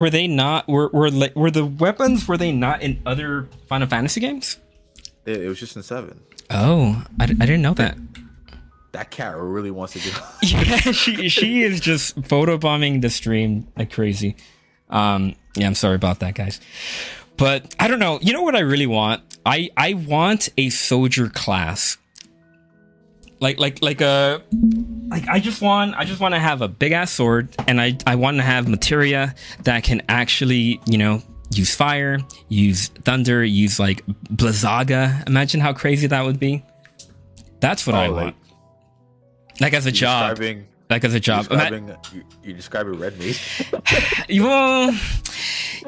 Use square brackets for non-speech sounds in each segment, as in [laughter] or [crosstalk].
were they not were were were the weapons were they not in other Final Fantasy games? It, it was just in seven. Oh, I, I didn't know that. That cat really wants to do. [laughs] [laughs] yeah, she she is just photobombing the stream like crazy. Um, yeah, I'm sorry about that, guys. But I don't know. You know what I really want? I I want a soldier class. Like like like a like I just want I just want to have a big ass sword and I I want to have materia that can actually, you know, use fire, use thunder, use like blizzaga. Imagine how crazy that would be. That's what Oh, I like- want. Like as a job. Describing, Like as a job. Ima- describing you, you describing red meat. [laughs] well,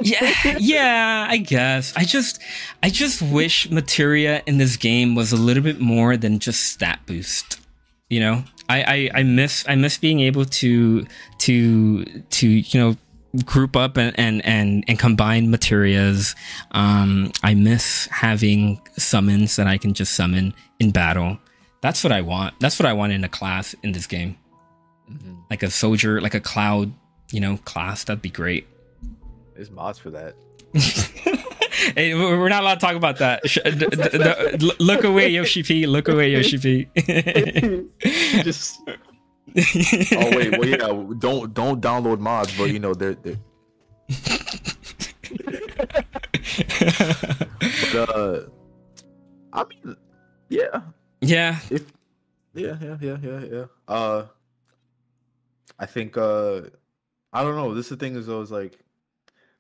yeah, yeah, I guess. I just, I just wish materia in this game was a little bit more than just stat boost. You know, I, I, I miss, I miss being able to, to, to, you know, group up and and and, and combine materias. Um, I miss having summons that I can just summon in battle. That's what I want. That's what I want in a class in this game. Like a soldier, like a cloud, you know, class. That'd be great. There's mods for that. [laughs] Hey, we- we're not allowed to talk about that. Sh- d- d- [laughs] d- l- look away, Yoshi P. Look away, Yoshi P. [laughs] just. Oh wait, well yeah. Don't don't download mods, but you know they're. they're but uh, I mean, yeah, yeah, if yeah, yeah, yeah, yeah, yeah. Uh, I think uh, I don't know. This is the thing is though is like,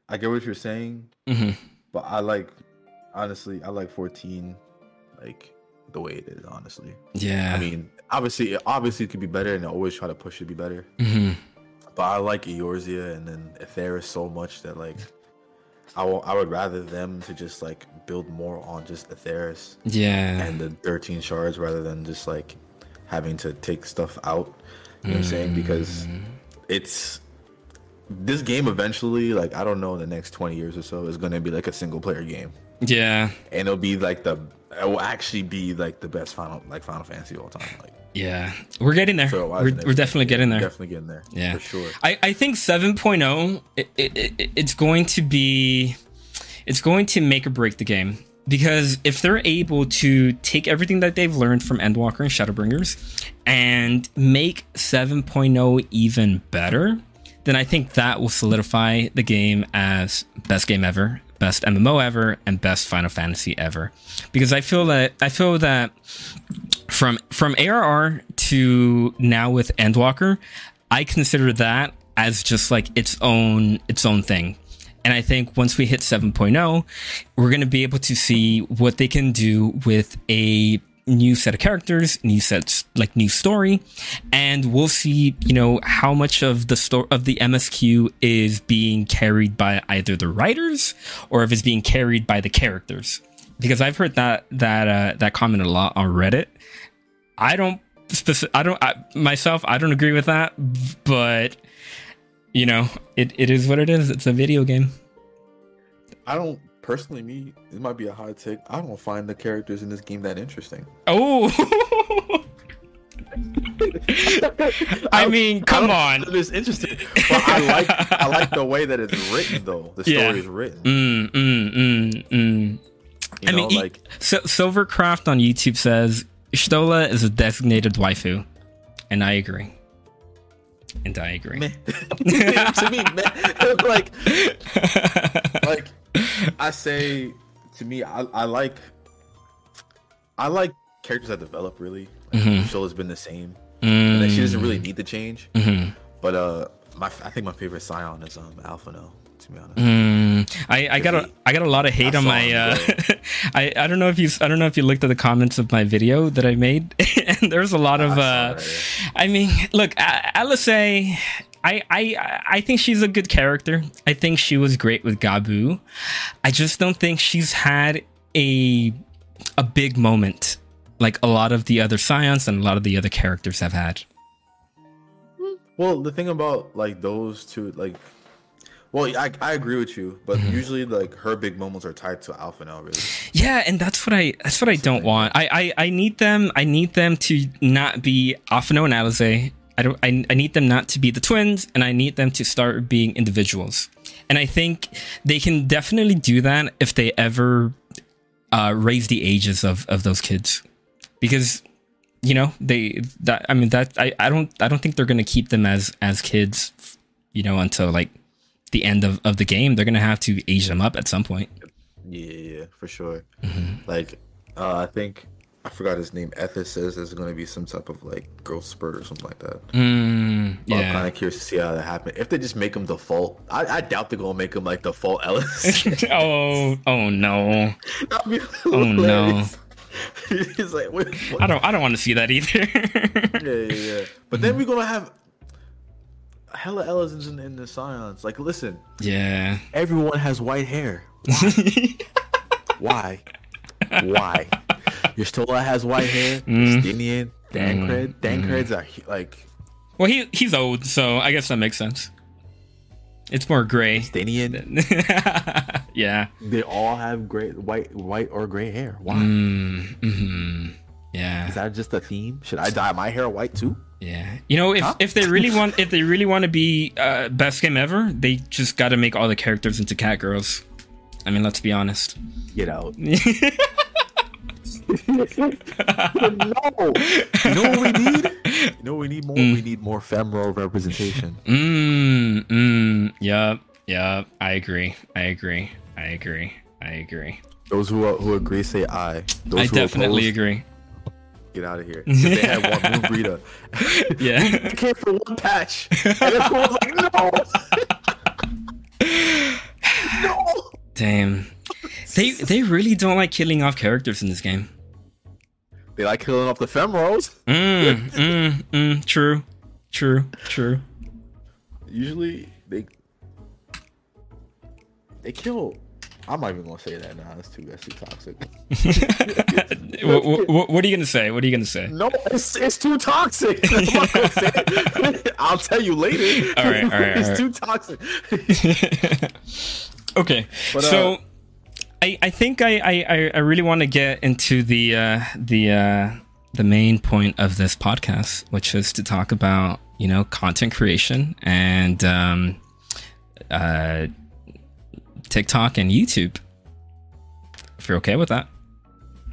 I get what you're saying, Mhm. but I like, honestly, I like 14, like the way it is. Honestly, yeah. I mean, obviously, obviously it could be better, and I always try to push it to be better. Mhm. But I like Eorzea and then Etheirys so much that like, I will, I would rather them to just like build more on just Etheirys yeah, and the 13 shards rather than just like having to take stuff out. You know what I'm saying? Because Mm. it's this game eventually, like I don't know, in the next 20 years or so, is going to be like a single player game, yeah, and it'll be like the it will actually be like the best final like Final Fantasy of all time. Like yeah. We're getting there. so We're, we're definitely getting there. Definitely getting there. Yeah. for sure. I, I think 7.0 it, it, it, it's going to be it's going to make or break the game because if they're able to take everything that they've learned from Endwalker and Shadowbringers and make 7.0 even better then I think that will solidify the game as best game ever best MMO ever and best Final Fantasy ever because I feel that I feel that from from ARR to now with Endwalker, I consider that as just like its own its own thing. And I think once we hit 7.0, we're going to be able to see what they can do with a new set of characters, new sets like new story, and we'll see, you know, how much of the story of the MSQ is being carried by either the writers or if it's being carried by the characters. Because I've heard that that uh, that comment a lot on Reddit. I don't speci- I don't I, myself I don't agree with that, but you know, it, it is what it is. It's a video game. I don't personally me. It might be a hot take. I don't find the characters in this game that interesting. Oh. [laughs] I mean, come on. It's interesting, but I like I like the way that it's written though. The story Yeah. is written. Mm, mm, mm, mm. You I know, mean, like so, Silvercraft on YouTube says Stola is a designated waifu, and I agree. And I agree. man, [laughs] to me, man, [laughs] like like I say to me, I, I like I like characters that develop really. Like, Mhm. Shola's been the same, and then she doesn't really Mm, need to change. mhm. But uh, my I think my favorite Scion is um Alphinaud. To be honest, Mm, I, I got a he- I got a lot of hate on my him uh, [laughs] I I don't know if you I don't know if you looked at the comments of my video that I made [laughs] and there's a lot of I saw uh. I mean look A- Alisaie I, I I think she's a good character. I think she was great with Gabu. I just don't think she's had a a big moment like a lot of the other scions and a lot of the other characters have had. Well, the thing about like those two, like, well, I, I agree with you, but Mm-hmm. usually like her big moments are tied to Alphinaud, really. Yeah, and that's what I that's what I don't want. I, I I need them I need them to not be Alphinaud and Alisaie. I don't I, I need them not to be the twins and I need them to start being individuals. and I think they can definitely do that if they ever uh, raise the ages of of those kids, because you know they that I mean that I, I don't I don't think they're gonna keep them as as kids, you know, until like the end of, of the game. They're gonna have to age them up at some point. Yeah, yeah, for sure. Mm-hmm. Like, uh, I think I forgot his name. Ethis says there's to be some type of like growth spurt or something like that. Mm, But I'm kind of curious to see how that happens. If they just make him default, I, I doubt they're gonna make him like the default Elezen. [laughs] oh oh no. [laughs] Oh, no. [laughs] He's like. I don't I don't want to see that either. Yeah, yeah, yeah. But then we're gonna have hella Elezens in, in the Scions. Like, listen, yeah. everyone has white hair. [laughs] Why? Why? Y'shtola has white hair. Mm. Thancred. Thancred's are he- like Well, he he's old, so I guess that makes sense. It's more gray. Estinien. [laughs] yeah. They all have gray, white, white or gray hair. Why? Mm, hmm Yeah. Is that just a theme? Should I dye my hair white too? Yeah. You know, if, Huh? if they really want if they really want to be uh, best game ever, they just got to make all the characters into cat girls. I mean, let's be honest. Get out. no. [laughs] You know what we need? You know what we need more? We need more femoral representation. [laughs] Mm, mm, yep, yep. I agree. I agree. I agree. I agree. Those who who agree say aye. Those I definitely oppose, agree. Get out of here. [laughs] they had one Moenbryda. [laughs] Yeah. [laughs] They came for one patch. And everyone was like, no. no. Damn. They they really don't like killing off characters in this game. They like killing off the femorals. Mm, mm, mm. True. True. True. Usually they they kill. I'm not even gonna say that now. That's too that's too toxic. [laughs] what, what, what are you gonna say? What are you gonna say? No, it's, it's too toxic. [laughs] I'm not say it. [laughs] I'll tell you later. All right, all right, it's all right. too toxic. okay. But, so uh, I, I think I, I, I really want to get into the uh, the uh, the main point of this podcast, which is to talk about you know content creation and um, uh, TikTok and YouTube. If you're okay with that.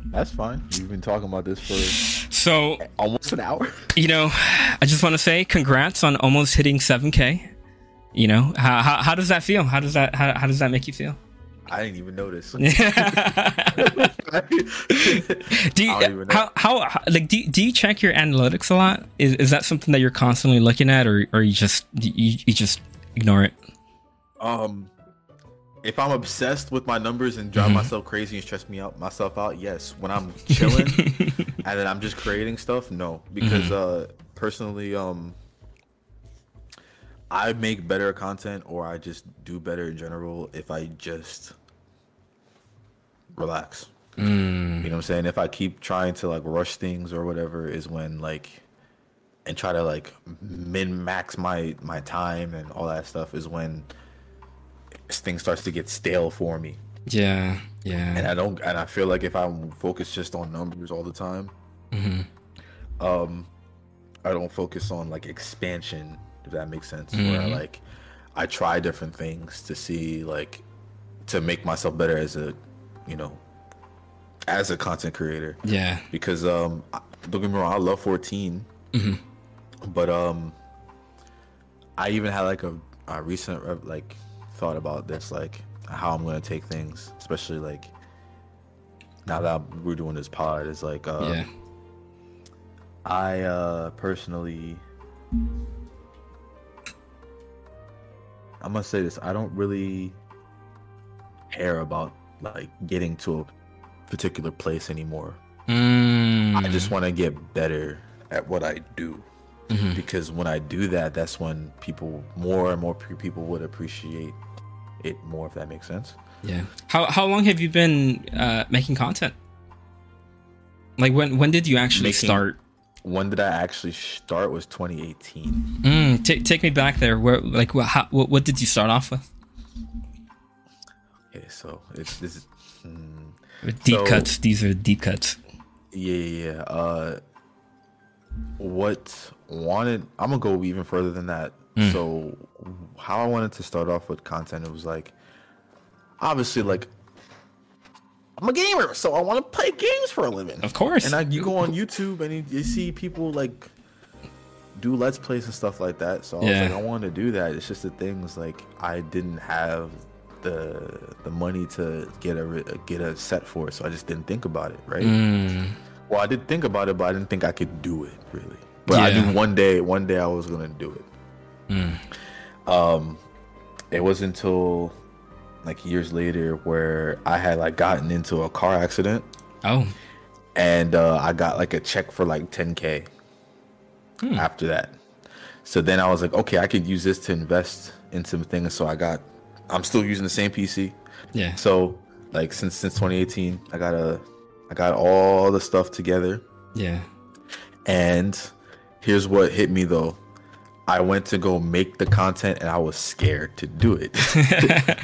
That's fine. We've been talking about this for So almost an hour. you know, I just want to say congrats on almost hitting 7K. You know, how, how, how does that feel? How does that how, how does that make you feel? I didn't even notice. [laughs] [laughs] do you, even know. how, how how like do, you- do you check your analytics a lot? Is, is that something that you're constantly looking at, or or you just you, you just ignore it? um, if I'm obsessed with my numbers and Mm-hmm. drive myself crazy and stress me out myself out, yes. When I'm chilling [laughs] and then I'm just creating stuff, no. Because Mm-hmm. uh, personally, um, I make better content or I just do better in general if I just relax. Mm. You know what I'm saying? If I keep trying to like rush things or whatever, is when like and try to like min max my my time and all that stuff is when things starts to get stale for me. Yeah, yeah. And I don't and I feel like if I'm focused just on numbers all the time, hmm um I don't focus on like expansion, if that makes sense. Where I Mhm. like I try different things to see like to make myself better as a you know as a content creator. yeah. because um don't get me wrong, I love 14, Mhm. but um I even had like a, a recent like thought about this like how I'm gonna take things, especially like now that we're doing this pod is like uh yeah. I uh personally I'm gonna say this I don't really care about like getting to a particular place anymore. Mm. I just want to get better at what I do Mhm. because when I do that, that's when people more and more people would appreciate it more. If that makes sense. Yeah. How how long have you been uh, making content? Like when when did you actually Making- start? When did I actually start? Was 2018. Mm, ta take me back there. Where like what how, what, what did you start off with? Okay, so it's this is. Hmm, deep So- cuts. These are deep cuts. yeah, yeah. yeah, Uh, what wanted? I'm gonna go even further than that. So how I wanted to start off with content, it was like obviously like I'm a gamer, so I want to play games for a living. Of course. And I, you go on YouTube and you, you see people like do let's plays and stuff like that. So I Yeah. was like, I wanted to do that. It's just the things like I didn't have the the money to get a get a set for it, so I just didn't think about it. Right. Mm, Well, I did think about it, but I didn't think I could do it really. But I knew one day, one day I was gonna do it. mm, Um, it wasn't until like years later where I had like gotten into a car accident oh. and uh, I got like a check for like 10k after that. So then I was like, okay, I could use this to invest in some things. So I got, I'm still using the same PC. Yeah. So like since since 2018, I got a, I got all the stuff together. Yeah. And here's what hit me though. I went to go make the content and I was scared to do it. [laughs]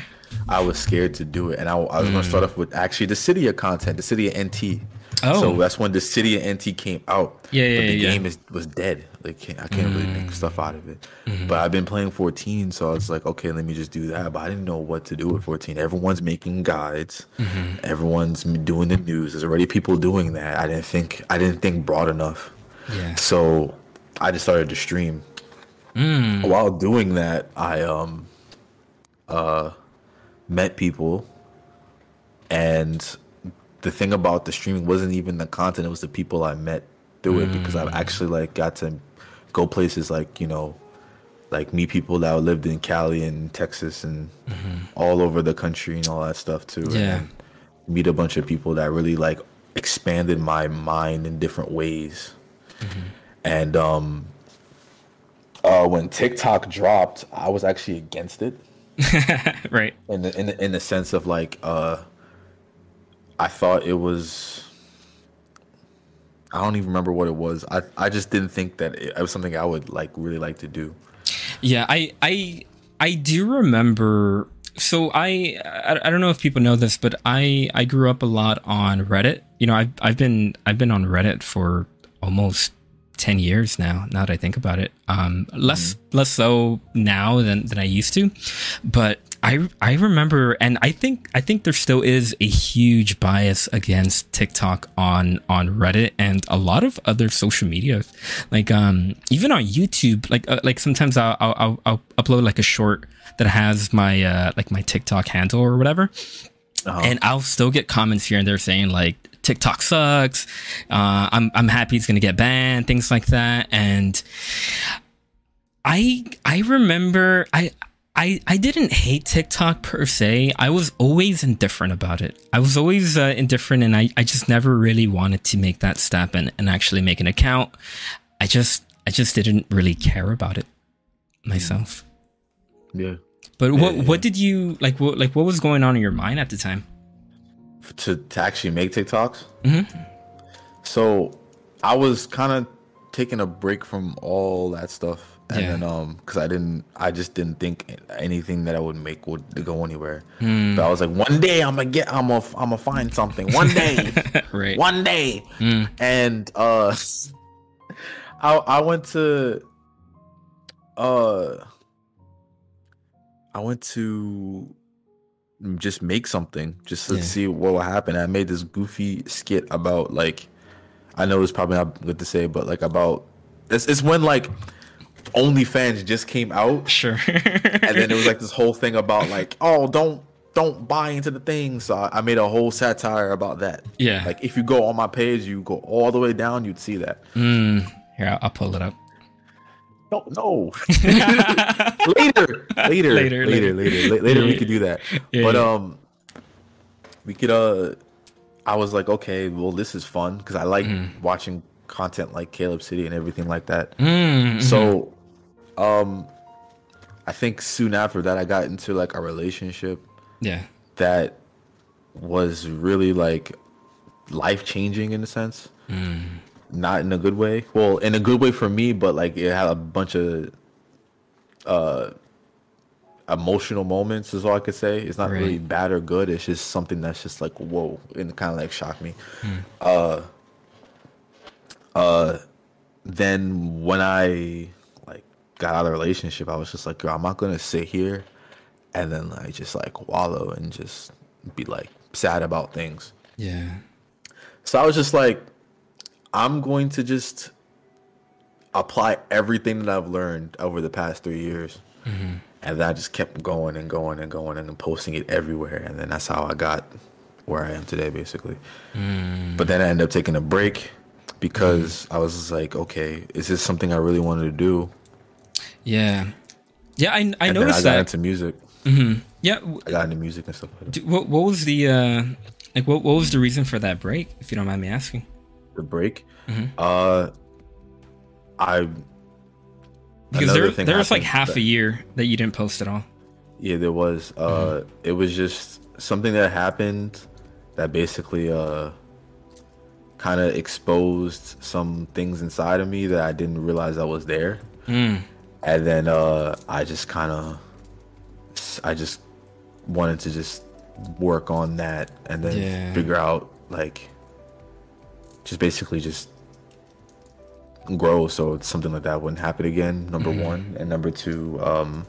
I was scared to do it. And I, I was going to start mm. off with actually the Cydia content, the Cydia NT. Oh. So that's when the Cydia NT came out. Yeah, yeah, But the yeah, game is, was dead. Like can't, I can't really make mm. stuff out of it. Mm-hmm. But I've been playing 14, so I was like, okay, let me just do that. But I didn't know what to do with 14. Everyone's making guides. Mm-hmm. Everyone's doing the news. There's already people doing that. I didn't think I didn't think broad enough. Yeah. So I just started to stream. While doing that, I um uh met people and the thing about the streaming wasn't even the content, it was the people I met through it because I've actually like got to go places like, you know, like meet people that lived in Cali and Texas and all over the country and all that stuff too. Yeah. And meet a bunch of people that really like expanded my mind in different ways. And um uh when TikTok dropped, I was actually against it [laughs] right. in the in the, in the sense of like uh I thought it was I don't even remember what it was. I I just didn't think that it, it was something I would like really like to do. Yeah, I I I do remember. So I, I I don't know if people know this, but I I grew up a lot on Reddit. You know, I've I've been I've been on Reddit for almost ten years now. Now that I think about it, um, less less so now than than I used to, but. I, I remember and I think I think there still is a huge bias against TikTok on on Reddit and a lot of other social media like um even on YouTube like uh, like sometimes I'll, I'll I'll upload like a short that has my uh like my TikTok handle or whatever and I'll still get comments here and there saying like TikTok sucks uh I'm I'm happy it's going to get banned things like that and I I remember I I I didn't hate TikTok per se. I was always indifferent about it. I was always uh, indifferent, and I I just never really wanted to make that step and and actually make an account. I just I just didn't really care about it myself. Yeah. But what Yeah, yeah. what did you like? What like what was going on in your mind at the time? To to actually make TikToks. Mhm. So I was kind of taking a break from all that stuff. And Yeah. then um cuz I didn't I just didn't think anything that I would make would go anywhere. Hmm. But I was like one day I'm to get I'm to I'm to find something. One day. [laughs] Right. one day Mm. and uh [laughs] i i went to uh i went to just make something just to Yeah. see what will happen i made this goofy skit about like i know it's probably not good to say but like about it's, it's when like OnlyFans just came out Sure. [laughs] and then it was like this whole thing about like oh don't don't buy into the thing so I, I made a whole satire about that Yeah. like if you go on my page you go all the way down you'd see that mm, here, I'll, I'll pull it up. No no [laughs] later later Later, later later. later later, later we could do that Yeah, but yeah. um we could uh i was like okay well this is fun because i like watching content like caleb city and everything like that Mm, so um i think soon after that i got into like a relationship yeah. that was really like life changing in a sense. Not in a good way. Well, in a good way for me, but like it had a bunch of uh emotional moments is all I could say. It's not really bad or good. It's just something that's just like whoa and kind of like shocked me. Uh uh then when I like got out of the relationship, I was just like, girl, I'm not gonna sit here and then like just like wallow and just be like sad about things. Yeah. So I was just like, I'm going to just apply everything that I've learned over the past three years. Mm-hmm. And then I just kept going and going and going and posting it everywhere. And then that's how I got where I am today, basically. Mm. But then I ended up taking a break because mm. I was like, okay, is this something I really wanted to do? Yeah. Yeah, I, I and noticed I got that. into music. Mm-hmm. Yeah. I got into music and stuff like that. What, what was the, uh, like, what, what was the reason for that break, if you don't mind me asking? The break? Mm-hmm. Uh, I because there, there was like half that, a year that you didn't post at all. Yeah, there was. Uh, mm-hmm. It was just something that happened that basically uh, kind of exposed some things inside of me that I didn't realize I was there. Mm. And then uh, I just kind of, I just wanted to just work on that and then yeah. figure out like, just basically just grow so something like that wouldn't happen again number mm-hmm. one and number two um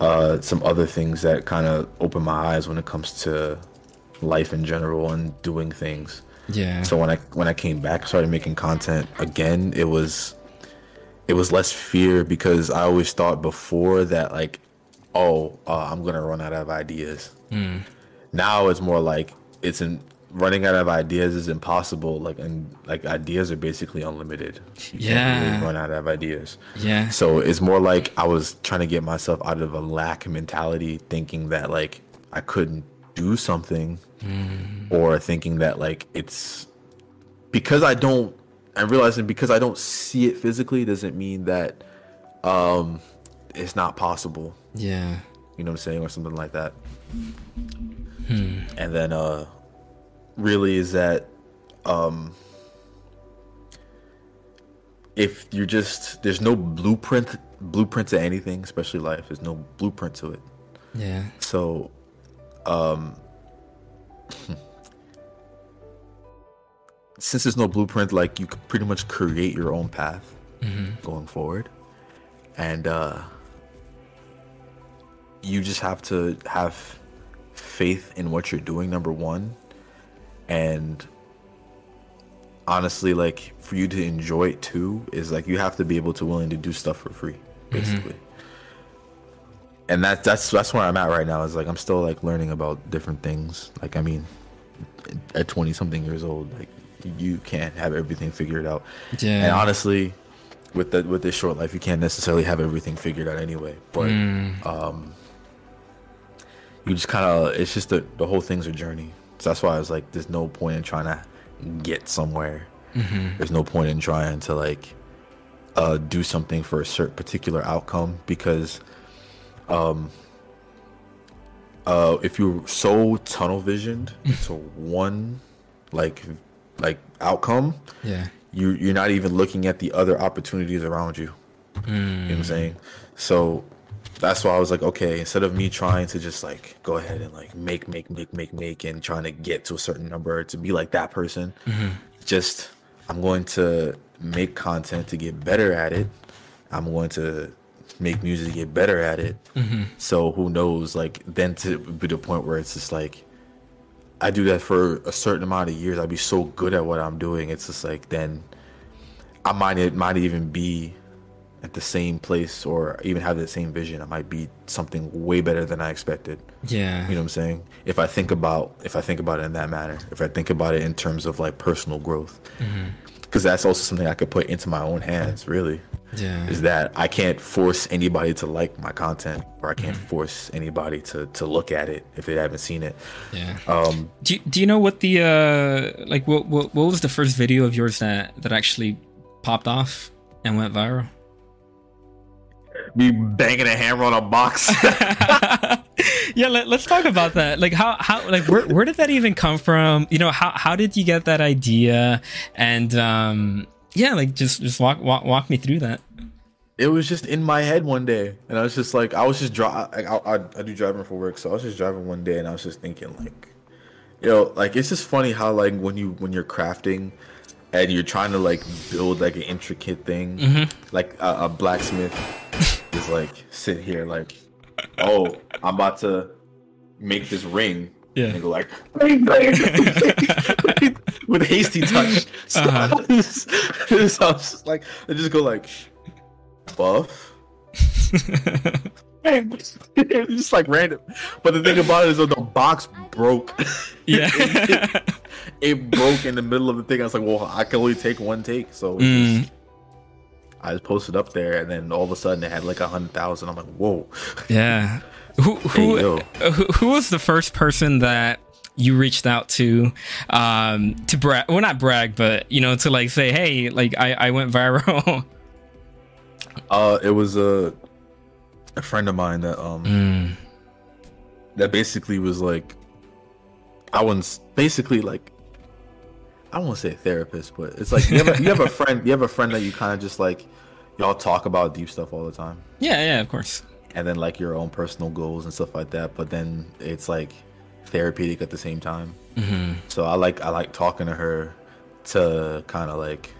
uh some other things that kind of open my eyes when it comes to life in general and doing things yeah so when i when i came back started making content again it was it was less fear because i always thought before that like oh uh, i'm gonna run out of ideas mm. now it's more like it's an running out of ideas is impossible. Like and like ideas are basically unlimited. You yeah, really run out of ideas. Yeah. So it's more like I was trying to get myself out of a lack mentality, thinking that like I couldn't do something, mm. or thinking that like it's because I don't. I'm realizing because I don't see it physically doesn't mean that um it's not possible. Yeah. You know what I'm saying, or something like that. Hmm. And then uh really is that um, if you're just there's no blueprint blueprint to anything, especially life. There's no blueprint to it. Yeah. So, um, [laughs] since there's no blueprint, like you could pretty much create your own path mm-hmm. going forward, and uh, you just have to have faith in what you're doing. Number one, and honestly like for you to enjoy it too is like you have to be able to willing to do stuff for free basically. Mm-hmm. and that that's that's where i'm at right now is like i'm still like learning about different things. Like i mean at 20 something years old like you can't have everything figured out. Yeah. And honestly with the with this short life you can't necessarily have everything figured out anyway. But mm. um you just kind of it's just the the whole thing's a journey so that's why I was like, there's no point in trying to get somewhere. Mm-hmm. There's no point in trying to like uh, do something for a certain particular outcome because um, uh, if you're so tunnel visioned [laughs] to one like like outcome, yeah, you you're not even looking at the other opportunities around you. Mm. You know what I'm mm. saying? So that's why I was like, okay, instead of me trying to just like go ahead and like make, make, make, make, make, and trying to get to a certain number to be like that person, mm-hmm. just I'm going to make content to get better at it. I'm going to make music to get better at it. Mm-hmm. So who knows? Like then to be the point where it's just like I do that for a certain amount of years. I'd be so good at what I'm doing. It's just like then I might it might even be at the same place or even have the same vision, I might be something way better than I expected. Yeah. You know what I'm saying? If I think about if I think about it in that manner, if I think about it in terms of like personal growth. Mm-hmm. Cuz that's also something I could put into my own hands, really. Yeah. Is that I can't force anybody to like my content or I can't mm-hmm. force anybody to to look at it if they haven't seen it. Yeah. Um do, do you know what the uh like what, what what was the first video of yours that that actually popped off and went viral? Me banging a hammer on a box. [laughs] [laughs] yeah, let, us talk about that. Like how how like where where did that even come from? You know, how how did you get that idea? And um yeah, like just just walk walk walk me through that. It was just in my head one day, and I was just like, I was just driving. I, I, I do driving for work, so I was just driving one day, and I was just thinking like, you know, like it's just funny how like when you when you're crafting and you're trying to like build like an intricate thing, Mm-hmm. like a, a blacksmith [laughs] is like sit here like, oh, I'm about to make this ring. Yeah. And go like "Bling, bling," [laughs] with hasty touch. So, Uh-huh. [laughs] so I was just like they just go like buff. [laughs] it's just like random. But the thing about it is that the box broke. yeah. it broke in the middle of the thing. I was like, well, I can only take one take, so Mm. just- I just posted up there, and then all of a sudden it had like a hundred thousand. I'm like, whoa. [laughs] yeah. Who who, Hey, who who was the first person that you reached out to um to brag well not brag but you know to like say hey like I I went viral. [laughs] Uh, it was a a friend of mine that um Mm. that basically was like, I was basically like, I to say therapist, but it's like you have a, you have a [laughs] friend, you have a friend that you kind of just like, y'all talk about deep stuff all the time. Yeah, yeah, of course. and then like your own personal goals and stuff like that but then it's like therapeutic at the same time Mm-hmm. so i like i like talking to her to kind of like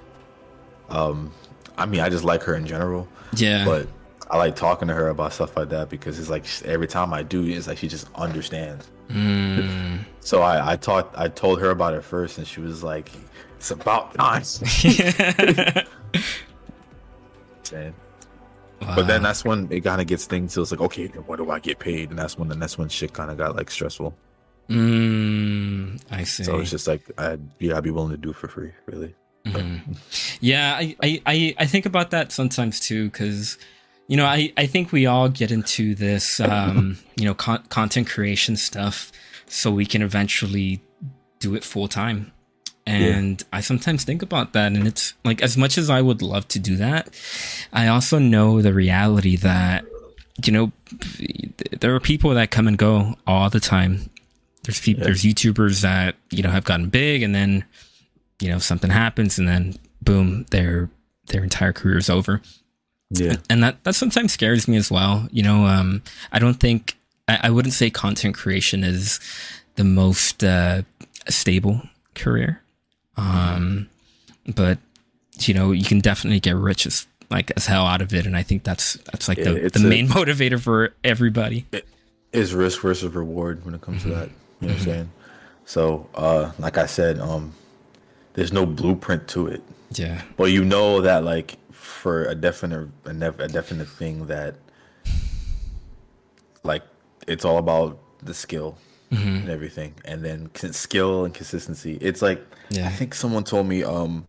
um i mean i just like her in general Yeah. but i like talking to her about stuff like that because it's like every time i do it's like she just understands Mm. so i i talked i told her about it first and she was like it's about time [laughs] saying But then that's when it kind of gets things. So it's like, okay, then what do I get paid? And that's when then that's when shit kind of got like stressful. mm, I see. So it's just like, I yeah, I'd be willing to do for free, really. Yeah, I, I, I, I think about that sometimes too, because you know, I, I think we all get into this, um, you know, con- content creation stuff, so we can eventually do it full time. And I sometimes think about that, and it's like as much as I would love to do that, I also know the reality that you know there are people that come and go all the time. There's people, there's YouTubers that you know have gotten big, and then you know something happens and then boom their their entire career is over Yeah, and that that sometimes scares me as well you know um i don't think i, I wouldn't say content creation is the most uh stable career. Um but you know you can definitely get rich as like as hell out of it. And i think that's that's like Yeah, the, it's the a- main [laughs] motivator for everybody. Is risk versus reward when it comes to that. You know what I'm saying? So, uh, like I said, um, there's no blueprint to it, yeah. But you know that like for a definite a, a definite thing that like it's all about the skill and everything, and then skill and consistency. It's like Yeah. I think someone told me um,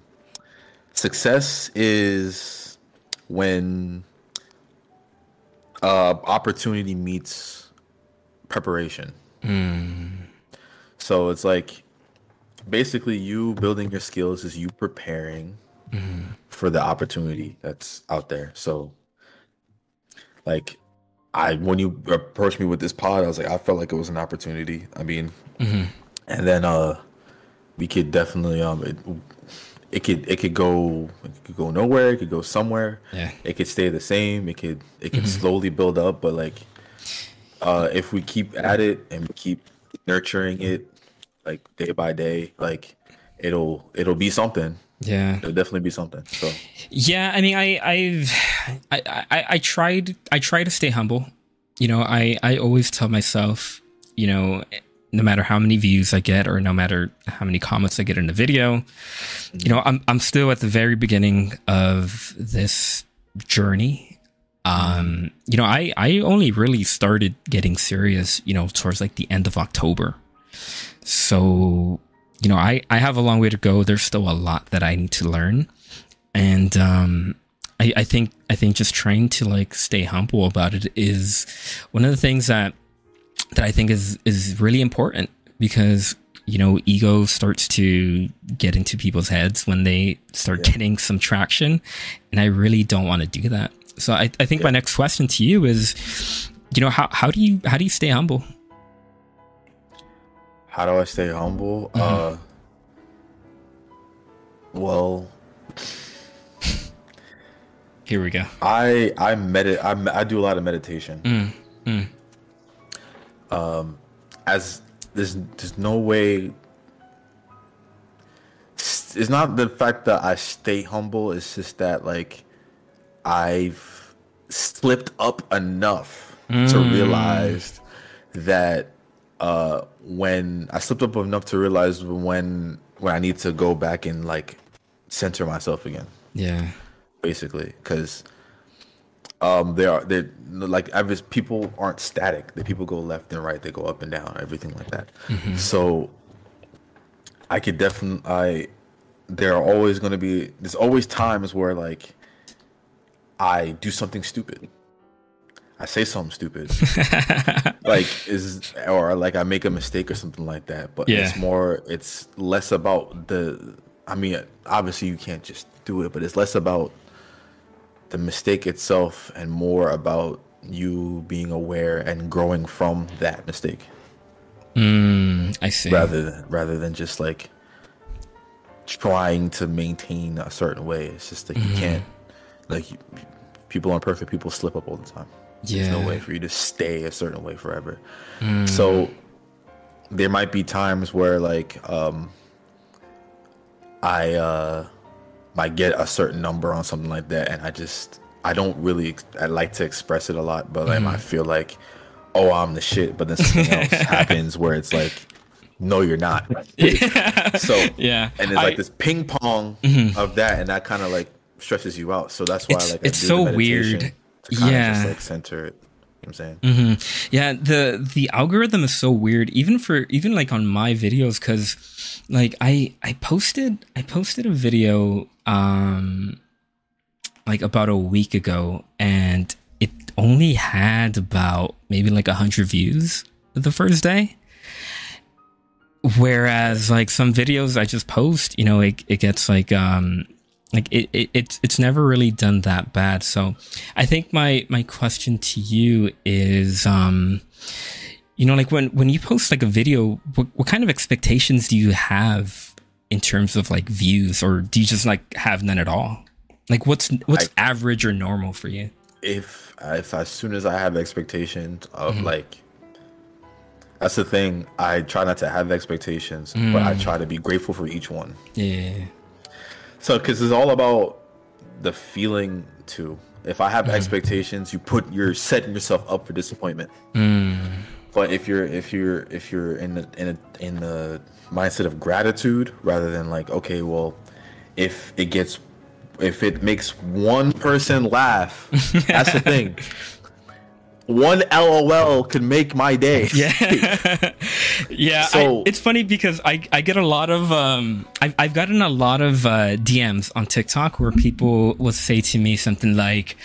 success is when uh, opportunity meets preparation. So it's like basically you building your skills is you preparing for the opportunity that's out there. So like I when you approached me with this pod, I was like I felt like it was an opportunity. I mean, and then uh we could definitely um it, it could it could go it could go nowhere, it could go somewhere. Yeah. It could stay the same. It could it could slowly build up, but like uh if we keep at it and keep nurturing it like day by day, like it'll it'll be something. Yeah It'll definitely be something. So Yeah, I mean, I, I've, I, I, I tried, I try to stay humble. You know, I, I always tell myself, you know, no matter how many views I get or no matter how many comments I get in a video, you know, I'm, I'm still at the very beginning of this journey. Um, you know, I, I only really started getting serious, you know, towards like the end of October. So, you know, I, I have a long way to go. There's still a lot that I need to learn and um I, I think I think just trying to like stay humble about it is one of the things that that I think is is really important because you know ego starts to get into people's heads when they start getting some traction and I really don't want to do that. So I, I think my next question to you is you know how, how do you how do you stay humble? How do I stay humble? Uh well, [laughs] Here we go. I I medit I, I do a lot of meditation. Um, as there's there's no way. it's not the fact that I stay humble. It's just that like I've slipped up enough to realize that uh, when I slipped up enough to realize when when I need to go back and like center myself again, Yeah. basically, because um, they are they like I was people aren't static. The people go left and right. They go up and down. Everything like that. So I could definitely I there are always going to be there's always times where like I do something stupid. I say something stupid. [laughs] like is or like I make a mistake or something like that. But Yeah. it's more it's less about the I mean obviously you can't just do it, but it's less about the mistake itself and more about you being aware and growing from that mistake Mm, I see. rather than rather than just like trying to maintain a certain way. It's just like you can't like people aren't perfect. People slip up all the time. There's no way for you to stay a certain way forever. So there might be times where like um I uh might get a certain number on something like that and I just I don't really I like to express it a lot, but I feel like oh I'm the shit, but then something else [laughs] happens where it's like no you're not. [laughs] so Yeah. and it's I- Mm-hmm. like this ping pong of that and that kind of like stresses you out. So that's why It's- like I it's so weird. To kinda Yeah. just like center it. You know what I'm saying? mm-hmm. Yeah, the the algorithm is so weird, even for even like on my videos, because like I I posted I posted a video um like about a week ago, and it only had about maybe like a hundred views the first day. Whereas like some videos I just post, you know, it it gets like um like it, it it's it's never really done that bad. So i think my my question to you is um you know like when when you post like a video what, what kind of expectations do you have in terms of like views? Or do you just like have none at all? Like what's what's average or normal for you? If if as soon as I have expectations of Mm-hmm. like that's the thing. I try not to have expectations but I try to be grateful for each one. Yeah so because it's all about the feeling too if I have Mm-hmm. expectations you put you're setting yourself up for disappointment Mm. but if you're if you're if you're in the in a, in the mindset of gratitude rather than like okay well if it gets if it makes one person laugh that's the thing [laughs] one lol could make my day. [laughs] Yeah. [laughs] Yeah So- I, it's funny because I, I get a lot of um I've, I've gotten a lot of uh, dms on tiktok where people will say to me something like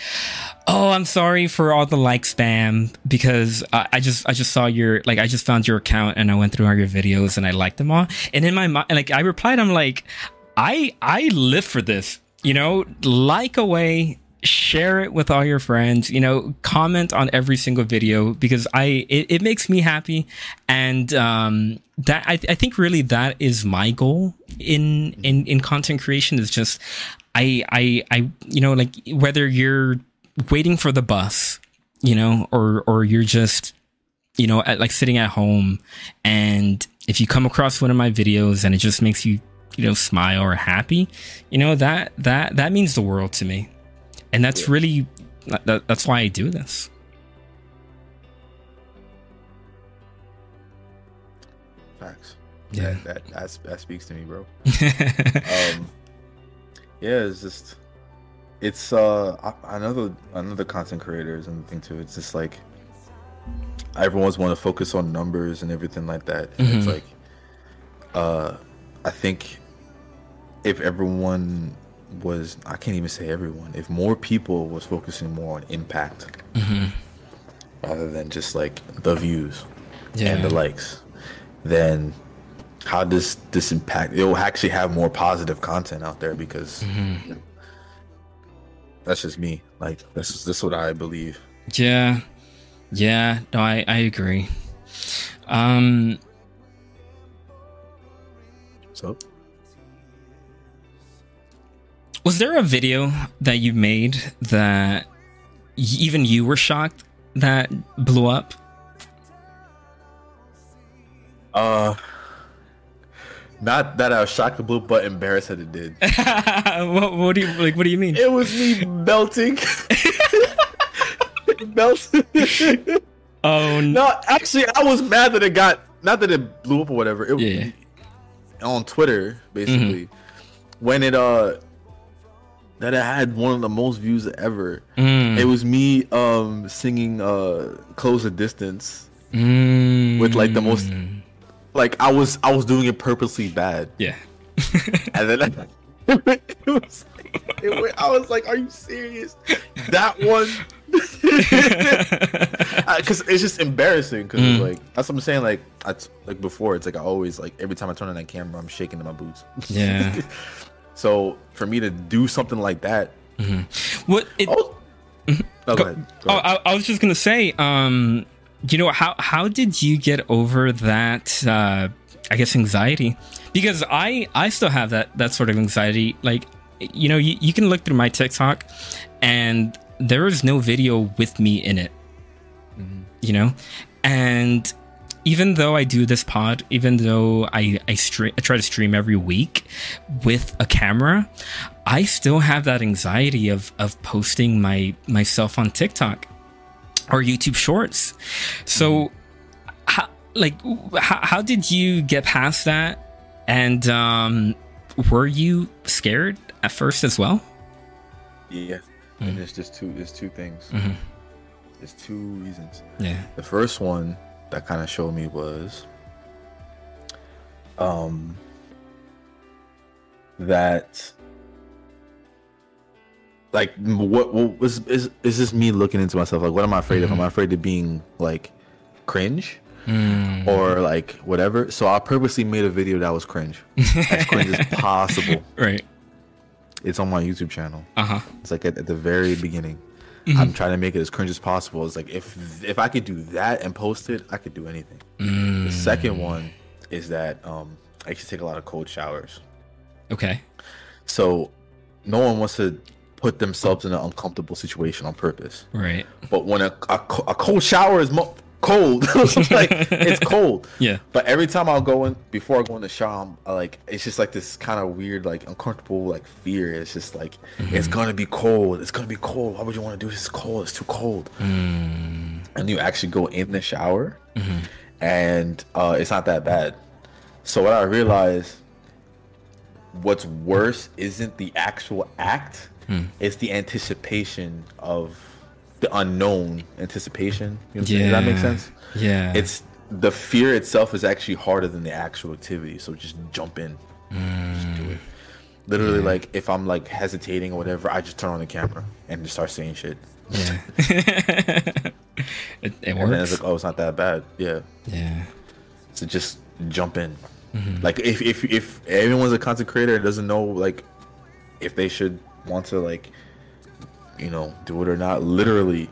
oh i'm sorry for all the like spam because I, I just i just saw your like i just found your account and i went through all your videos and i liked them all. And in my mind like i replied i'm like i i live for this you know like away share it with all your friends you know comment on every single video because i it, it makes me happy. And um that I, I think really that is my goal in in in content creation is just i i i you know like whether you're waiting for the bus you know or or you're just you know at, like sitting at home. And if you come across one of my videos and it just makes you you know smile or happy you know that that that means the world to me and that's really that, that's why i do this. Facts. Yeah. that, that that speaks to me bro. [laughs] Um yeah it's just it's uh I- another another content creators and the thing too. It's just like everyone's want to focus on numbers and everything like that. And it's like uh i think if everyone was i can't even say everyone if more people was focusing more on impact Mhm. rather than just like the views Yeah. and the likes then how does this impact it will actually have more positive content out there because Mm-hmm. that's just me like this is this is what i believe yeah yeah no i i agree um so was there a video that you made that even you were shocked that blew up uh Not that I was shocked the blue, but embarrassed that it did. [laughs] what, what do you like? What do you mean? It was me melting. [laughs] melting. Oh no! no, actually, I was mad that it got not that it blew up or whatever. It, Yeah. On Twitter, basically, when it uh that it had one of the most views ever. Mm, It was me um singing uh "Close the Distance." mm, with, like, the most- Like I was I was doing it purposely bad. Yeah. [laughs] And then I, [laughs] it was, it went, I was like, "Are you serious?" That one, [laughs] because it's just embarrassing. Because Mm. like that's what I'm saying. Like I t- like before, it's like I always like every time I turn on that camera, I'm shaking in my boots. Yeah. So for me to do something like that, what? It, oh, oh go, Go- Oh. I, I was just gonna say, um, you know, how how did you get over that? Uh, I guess anxiety, because I I still have that that sort of anxiety. Like, you know, you, you can look through my TikTok, and there is no video with me in it. You know, and even though I do this pod, even though I I, stream, I try to stream every week with a camera, I still have that anxiety of of posting my myself on TikTok or YouTube Shorts. So, how, like, how, how did you get past that? And um, were you scared at first as well? yeah. And it's just two. There's two things. Mhm. There's two reasons. Yeah. The first one that kind of showed me was um that like what, what was is is this me looking into myself like what am I afraid of? Am I afraid of being like cringe Mm. or like whatever? So I purposely made a video that was cringe. As cringe as [laughs] possible. Right. It's on my YouTube channel. Uh huh. It's like at, at the very beginning. I'm trying to make it as cringe as possible. It's like if if I could do that and post it, I could do anything. The second one is that um, I used to take a lot of cold showers. Okay. So no one wants to put themselves in an uncomfortable situation on purpose. Right. But when a, a, a cold shower is mo- cold, [laughs] like it's [laughs] cold. Yeah. But every time I'll go in before I go in the shower, I'm, I, like it's just like this kind of weird, like uncomfortable, like fear. It's just like mm-hmm. it's gonna be cold. It's gonna be cold. Why would you want to do this? It's cold. It's too cold. Mm. And you actually go in the shower, mm-hmm. and uh, it's not that bad. So what I realized, what's worse isn't the actual act; hmm. it's the anticipation of the unknown anticipation. You know what I'm saying? Does that make sense? Yeah. it's the fear itself is actually harder than the actual activity so just jump in just do it literally like if i'm like hesitating or whatever i just turn on the camera and just start saying shit yeah. [laughs] it it and then it's works. like oh it's not that bad yeah Yeah. so just jump in mm-hmm. like if, if if everyone's a content creator and doesn't know like if they should want to like you know do it or not literally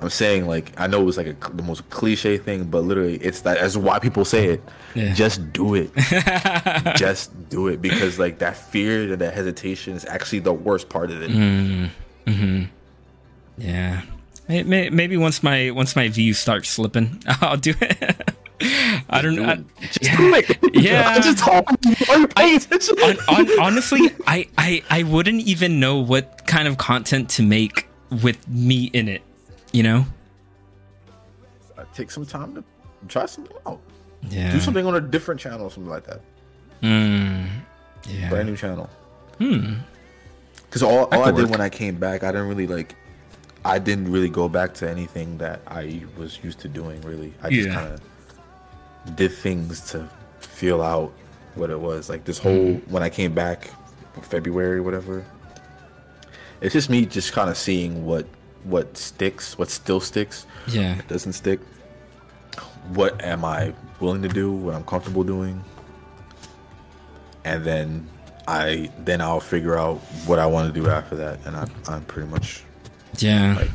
i'm saying like i know it was like a, the most cliche thing but literally it's that that's why people say it Yeah. just do it [laughs] just do it because like that fear and that hesitation is actually the worst part of it mm-hmm. Mm-hmm. Yeah. May- may- Maybe once my once my views start slipping, [laughs] I'll do it. [laughs] I don't know. [laughs] just do it Yeah. i [laughs] just talk are you paying attention on, on, honestly, I, I I wouldn't even know what kind of content to make with me in it. You know? take some time to try something out Yeah. do something on a different channel or something like that Mm, yeah. brand new channel. Hmm. Because all, all I did work. when I came back, I didn't really like. I didn't really go back to anything that I was used to doing. Really, I just Yeah. kind of did things to feel out what it was. Like this whole Hmm. when I came back, February, whatever. It's just me just kind of seeing what what sticks, what still sticks, Yeah. what doesn't stick. What am I willing to do? What I'm comfortable doing? and then I then I'll figure out what I want to do after that, and I, I'm pretty much Yeah. like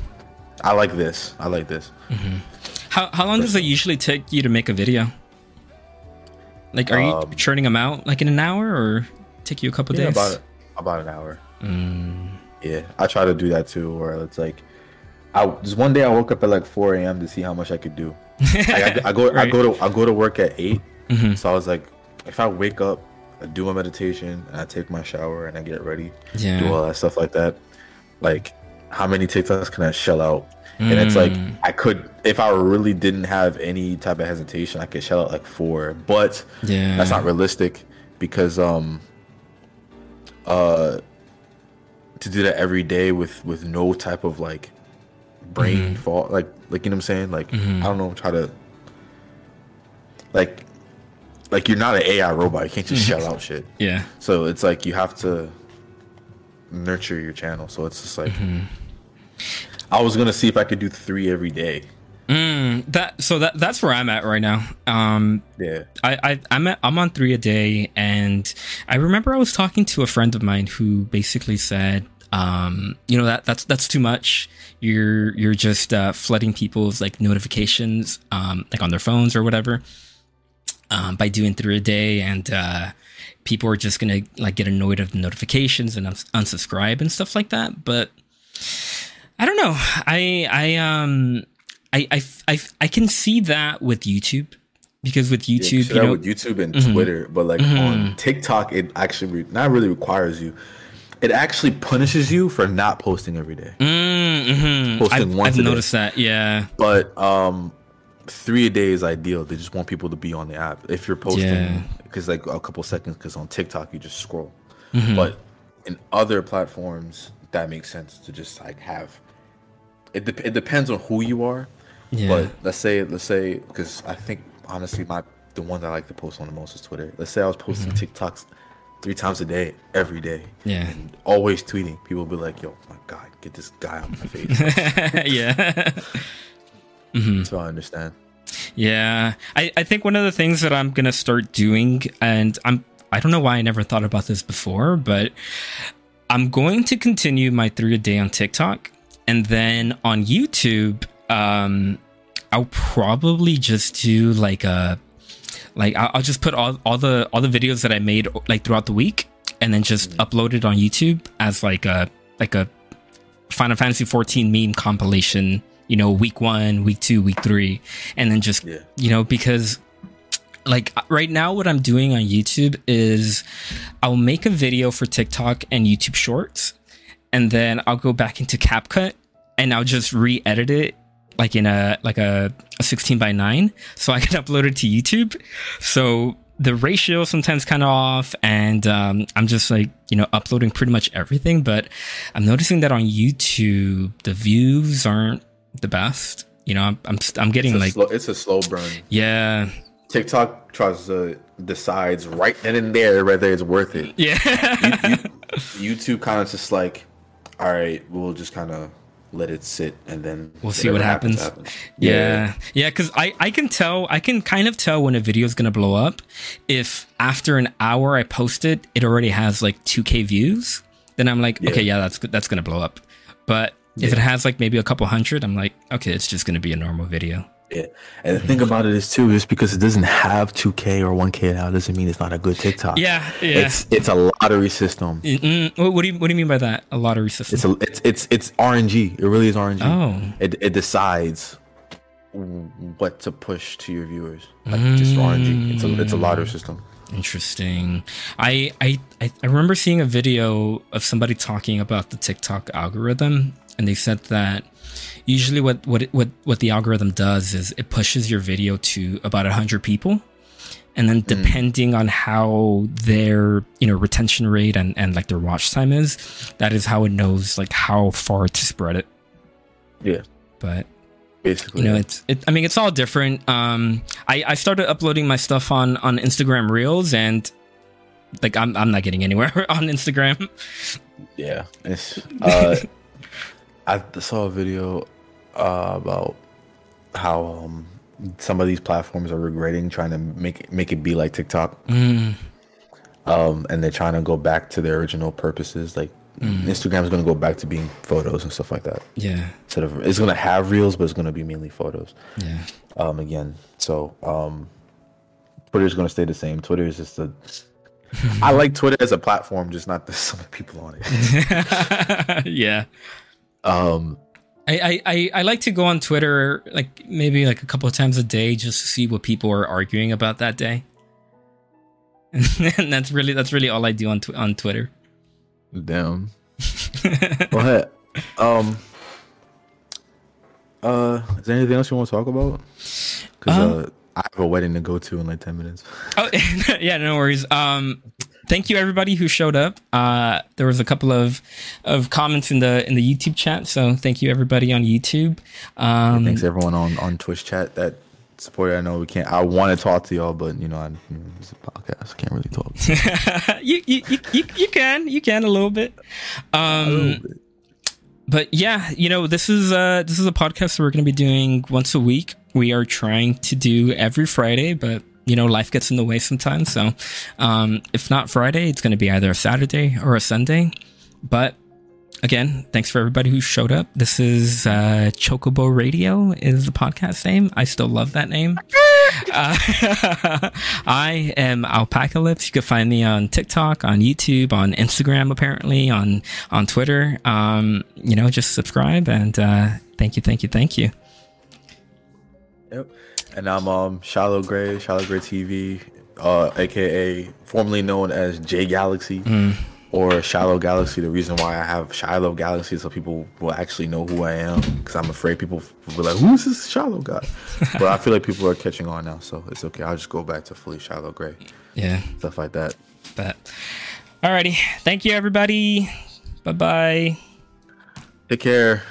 I like this. I like this. How how long does it usually take you to make a video? Like, are you Um, churning them out like in an hour, or take you a couple Yeah, days? about about an hour. Yeah, I try to do that too. Where it's like, I just one day I woke up at like 4 a.m. to see how much I could do. [laughs] Like, I, I go I go to I go to work at 8 Mhm. so I was like, if I wake up I do my meditation, and I take my shower, and I get ready, Yeah. do all that stuff like that. Like, how many TikToks can I shell out? And it's like Mm. I could, if I really didn't have any type of hesitation, I could shell out like four. But Yeah. that's not realistic because um uh to do that every day with with no type of like brain Mm-hmm. fault like like you know what I'm saying like I don't know try to like like you're not an AI robot you can't just Mm-hmm. shell out [laughs] shit Yeah. so it's like you have to nurture your channel so it's just like Mm-hmm. I was gonna see if I could do three every day Mm, that so that that's where I'm at right now. Um, yeah I, I I'm at, I'm on three a day, and I remember I was talking to a friend of mine who basically said, um, you know that that's that's too much. You're you're just uh, flooding people's like notifications, um, like on their phones or whatever, um, by doing three a day, and uh, people are just gonna like get annoyed of the notifications and uns- unsubscribe and stuff like that. But I don't know. I I um I I I, I can see that with YouTube because with YouTube, shit you know, with YouTube and Mm-hmm. Twitter, but like on TikTok, it actually re- not really requires you. It actually punishes you for not posting every day. mm-hmm. Posting I've, once I've a day. noticed that. Yeah, But um, three a day is ideal. They just want people to be on the app. If you're posting, Yeah. because like a couple seconds, because on TikTok you just scroll. Mm-hmm. But in other platforms, that makes sense to just like have. It de- it depends on who you are. yeah, But let's say let's say because I think honestly my the one that I like to post on the most is Twitter. Let's say I was posting mm-hmm. TikToks three times a day, every day, yeah, and always tweeting. People will be like, "Yo, my God, get this guy out of my face." [laughs] yeah. [laughs] Mm-hmm. so I understand. Yeah, I, I think one of the things that I'm gonna start doing, and I'm I don't know why I never thought about this before, but I'm going to continue my three a day on TikTok, and then on YouTube, um, I'll probably just do like a like I'll, just put all, all the all the videos that I made like throughout the week, and then just upload it on YouTube as like a like a Final Fantasy 14 meme compilation, you know, week one, week two, week three, and then just, Yeah. you know, because like right now, what I'm doing on YouTube is I'll make a video for TikTok and YouTube Shorts, and then I'll go back into CapCut and I'll just re-edit it like in a like a, a 16 by 9 so i can [laughs] upload it to youtube so the ratio sometimes kind of off and um, i'm just like you know uploading pretty much everything but i'm noticing that on youtube the views aren't the best you know i'm i'm, I'm getting It's like slow, it's a slow burn. yeah TikTok tries to decides right then and there whether it's worth it. yeah [laughs] YouTube kind of just like, all right, we'll just kind of let it sit and then We'll see what whatever happens. Yeah, yeah, because I I can tell I can kind of tell when a video is gonna blow up if after an hour I post it, it already has like 2k views. Then I'm like, okay, yeah, that's. That's gonna blow up. But if it has like maybe a couple hundred, I'm like, okay, it's just gonna be a normal video. Yeah. And the thing about it is too, just because it doesn't have 2K or 1K now doesn't mean it's not a good TikTok. Yeah, yeah. It's it's a lottery system. Mm, what, what do you what do you mean by that? A lottery system? It's a it's it's it's RNG. It really is RNG. Oh. It it decides what to push to your viewers. Like just RNG. It's a it's a lottery system. Interesting. I, I I remember seeing a video of somebody talking about the TikTok algorithm, and they said that usually what what it, what what the algorithm does is it pushes your video to about hundred people, and then hmm. depending on how their you know retention rate and and like their watch time is, that is how it knows like how far to spread it. Yeah. But Basically. you know it's it, i mean it's all different um i i started uploading my stuff on on instagram reels and like i'm, I'm not getting anywhere [laughs] on instagram Yeah. It's, [laughs] uh, I saw a video uh, about how um, some of these platforms are regretting trying to make it, make it be like TikTok. Mm, Um, and they're trying to go back to their original purposes. Like Instagram is going to go back to being photos and stuff like that. yeah Instead of it's going to have reels, but it's going to be mainly photos. yeah Um, again, so um, Twitter's going to stay the same. Twitter is just a. I [laughs] like Twitter as a platform, just not the [laughs] some people on it. [laughs] yeah Um, I, I, I, I like to go on Twitter like maybe like a couple of times a day just to see what people are arguing about that day. and that's really that's really all I do on tw- on Twitter. Damn. [laughs] well, hey, um, uh, is there anything else you want to talk about? Because Um, uh, I have a wedding to go to in like ten minutes. Oh [laughs] yeah, no worries. Um, thank you everybody who showed up. Uh, there was a couple of of comments in the in the YouTube chat, so thank you everybody on YouTube. Um, Thanks everyone on on Twitch chat that supported. I know we can't. I want to talk to y'all, but you know, I, you know, it's a podcast. I can't really talk. [laughs] you, you, you, you, you can you can a little bit. Um, but yeah, you know, this is uh this is a podcast that we're going to be doing once a week. We are trying to do every Friday, but you know, life gets in the way sometimes. So, um, if not Friday, it's going to be either a Saturday or a Sunday. But again, thanks for everybody who showed up. This is uh, Chocobo Radio is the podcast name. I still love that name. [laughs] Uh, [laughs] I am Alpaca Lips. You can find me on TikTok, on YouTube, on Instagram, apparently on on Twitter. Um, you know, just subscribe and uh, thank you, thank you, thank you. Yep. And I'm um Shiloh Gray, Shiloh Gray TV, uh, aka formerly known as J Galaxy or Shiloh Galaxy. The reason why I have Shiloh Galaxy is so people will actually know who I am because I'm afraid people will be like, "Who's this Shiloh guy?" [laughs] but I feel like people are catching on now, so it's okay. I'll just go back to fully Shiloh Gray, Yeah, stuff like that. but alrighty. Thank you, everybody. Bye bye. Take care.